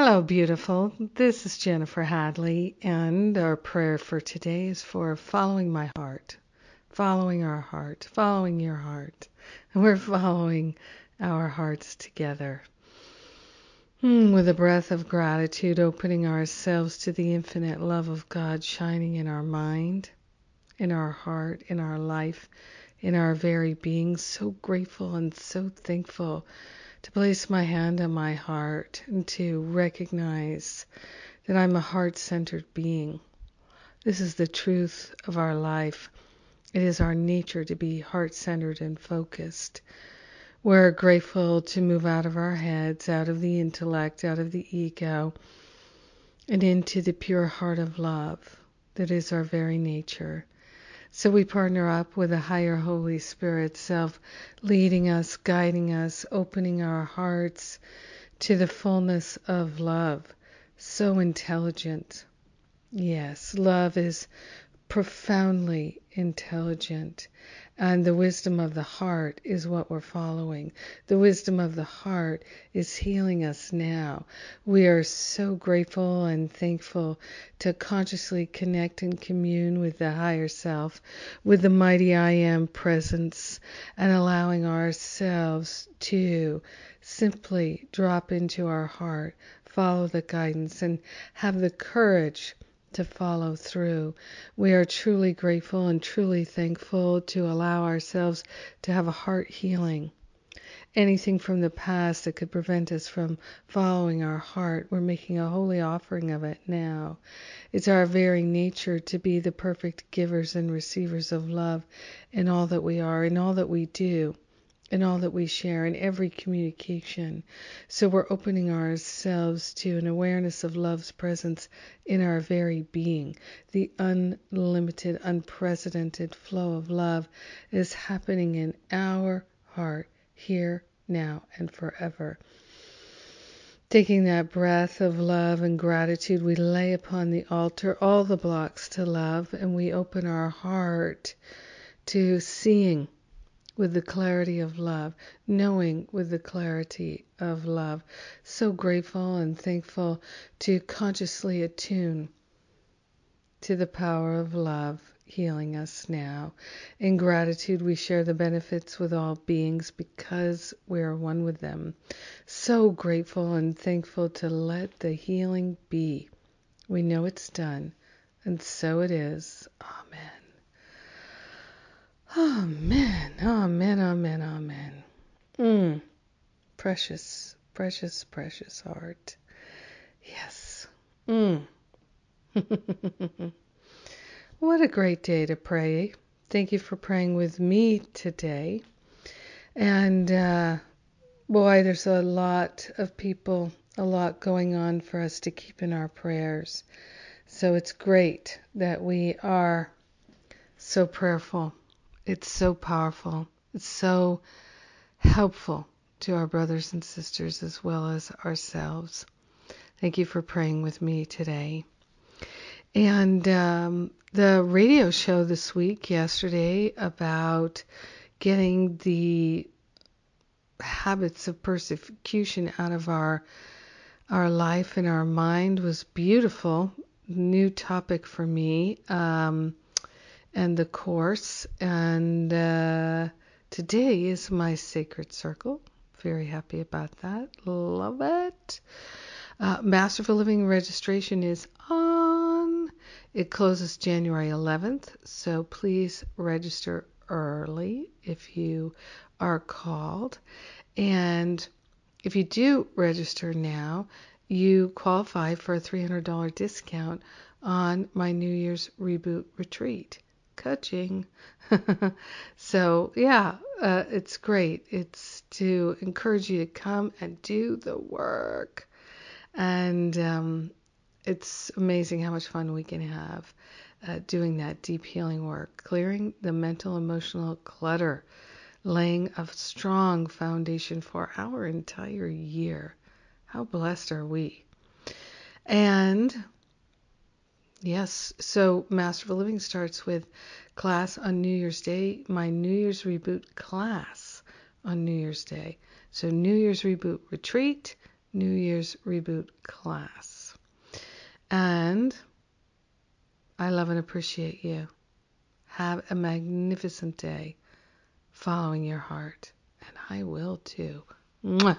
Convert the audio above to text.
Hello, beautiful. This is Jennifer Hadley, and our prayer for today is for following my heart, following our heart, following your heart. And we're following our hearts together. Hmm, with a breath of gratitude, opening ourselves to the infinite love of God shining in our mind, in our heart, in our life, in our very being. So grateful and so thankful to place my hand on my heart and to recognize that I'm a heart centered being. This is the truth of our life. It is our nature to be heart centered and focused. We're grateful to move out of our heads, out of the intellect, out of the ego, and into the pure heart of love that is our very nature. So we partner up with a higher Holy Spirit self, leading us, guiding us, opening our hearts to the fullness of love. So intelligent. Yes, love is profoundly intelligent. And the wisdom of the heart is what we're following. The wisdom of the heart is healing us now. We are so grateful and thankful to consciously connect and commune with the higher self, with the mighty I am presence, and allowing ourselves to simply drop into our heart, follow the guidance, and have the courage to follow through. We are truly grateful and truly thankful to allow ourselves to have a heart healing. Anything from the past that could prevent us from following our heart, we're making a holy offering of it now. It's our very nature to be the perfect givers and receivers of love in all that we are, in all that we do in all that we share, in every communication. So we're opening ourselves to an awareness of love's presence in our very being. The unlimited, unprecedented flow of love is happening in our heart, here, now, and forever. Taking that breath of love and gratitude, we lay upon the altar all the blocks to love, and we open our heart to seeing with the clarity of love, knowing with the clarity of love. So grateful and thankful to consciously attune to the power of love healing us now. In gratitude, we share the benefits with all beings because we are one with them. So grateful and thankful to let the healing be. We know it's done, and so it is. Amen. Amen, amen, amen, amen. Mm. Precious, precious, precious heart. Yes. Mm. what a great day to pray. Thank you for praying with me today. And uh, boy, there's a lot of people, a lot going on for us to keep in our prayers. So it's great that we are so prayerful. It's so powerful. It's so helpful to our brothers and sisters as well as ourselves. Thank you for praying with me today. And um, the radio show this week, yesterday, about getting the habits of persecution out of our our life and our mind was beautiful. New topic for me. Um, and the course. And uh, today is my sacred circle. Very happy about that. Love it. Uh, Masterful Living registration is on. It closes January 11th, so please register early if you are called. And if you do register now, you qualify for a $300 discount on my New Year's Reboot Retreat coaching. so, yeah, uh, it's great. It's to encourage you to come and do the work. And um, it's amazing how much fun we can have uh, doing that deep healing work, clearing the mental, emotional clutter, laying a strong foundation for our entire year. How blessed are we? And Yes. So Masterful Living starts with class on New Year's Day, my New Year's Reboot class on New Year's Day. So New Year's Reboot retreat, New Year's Reboot class. And I love and appreciate you. Have a magnificent day following your heart. And I will too. Mwah.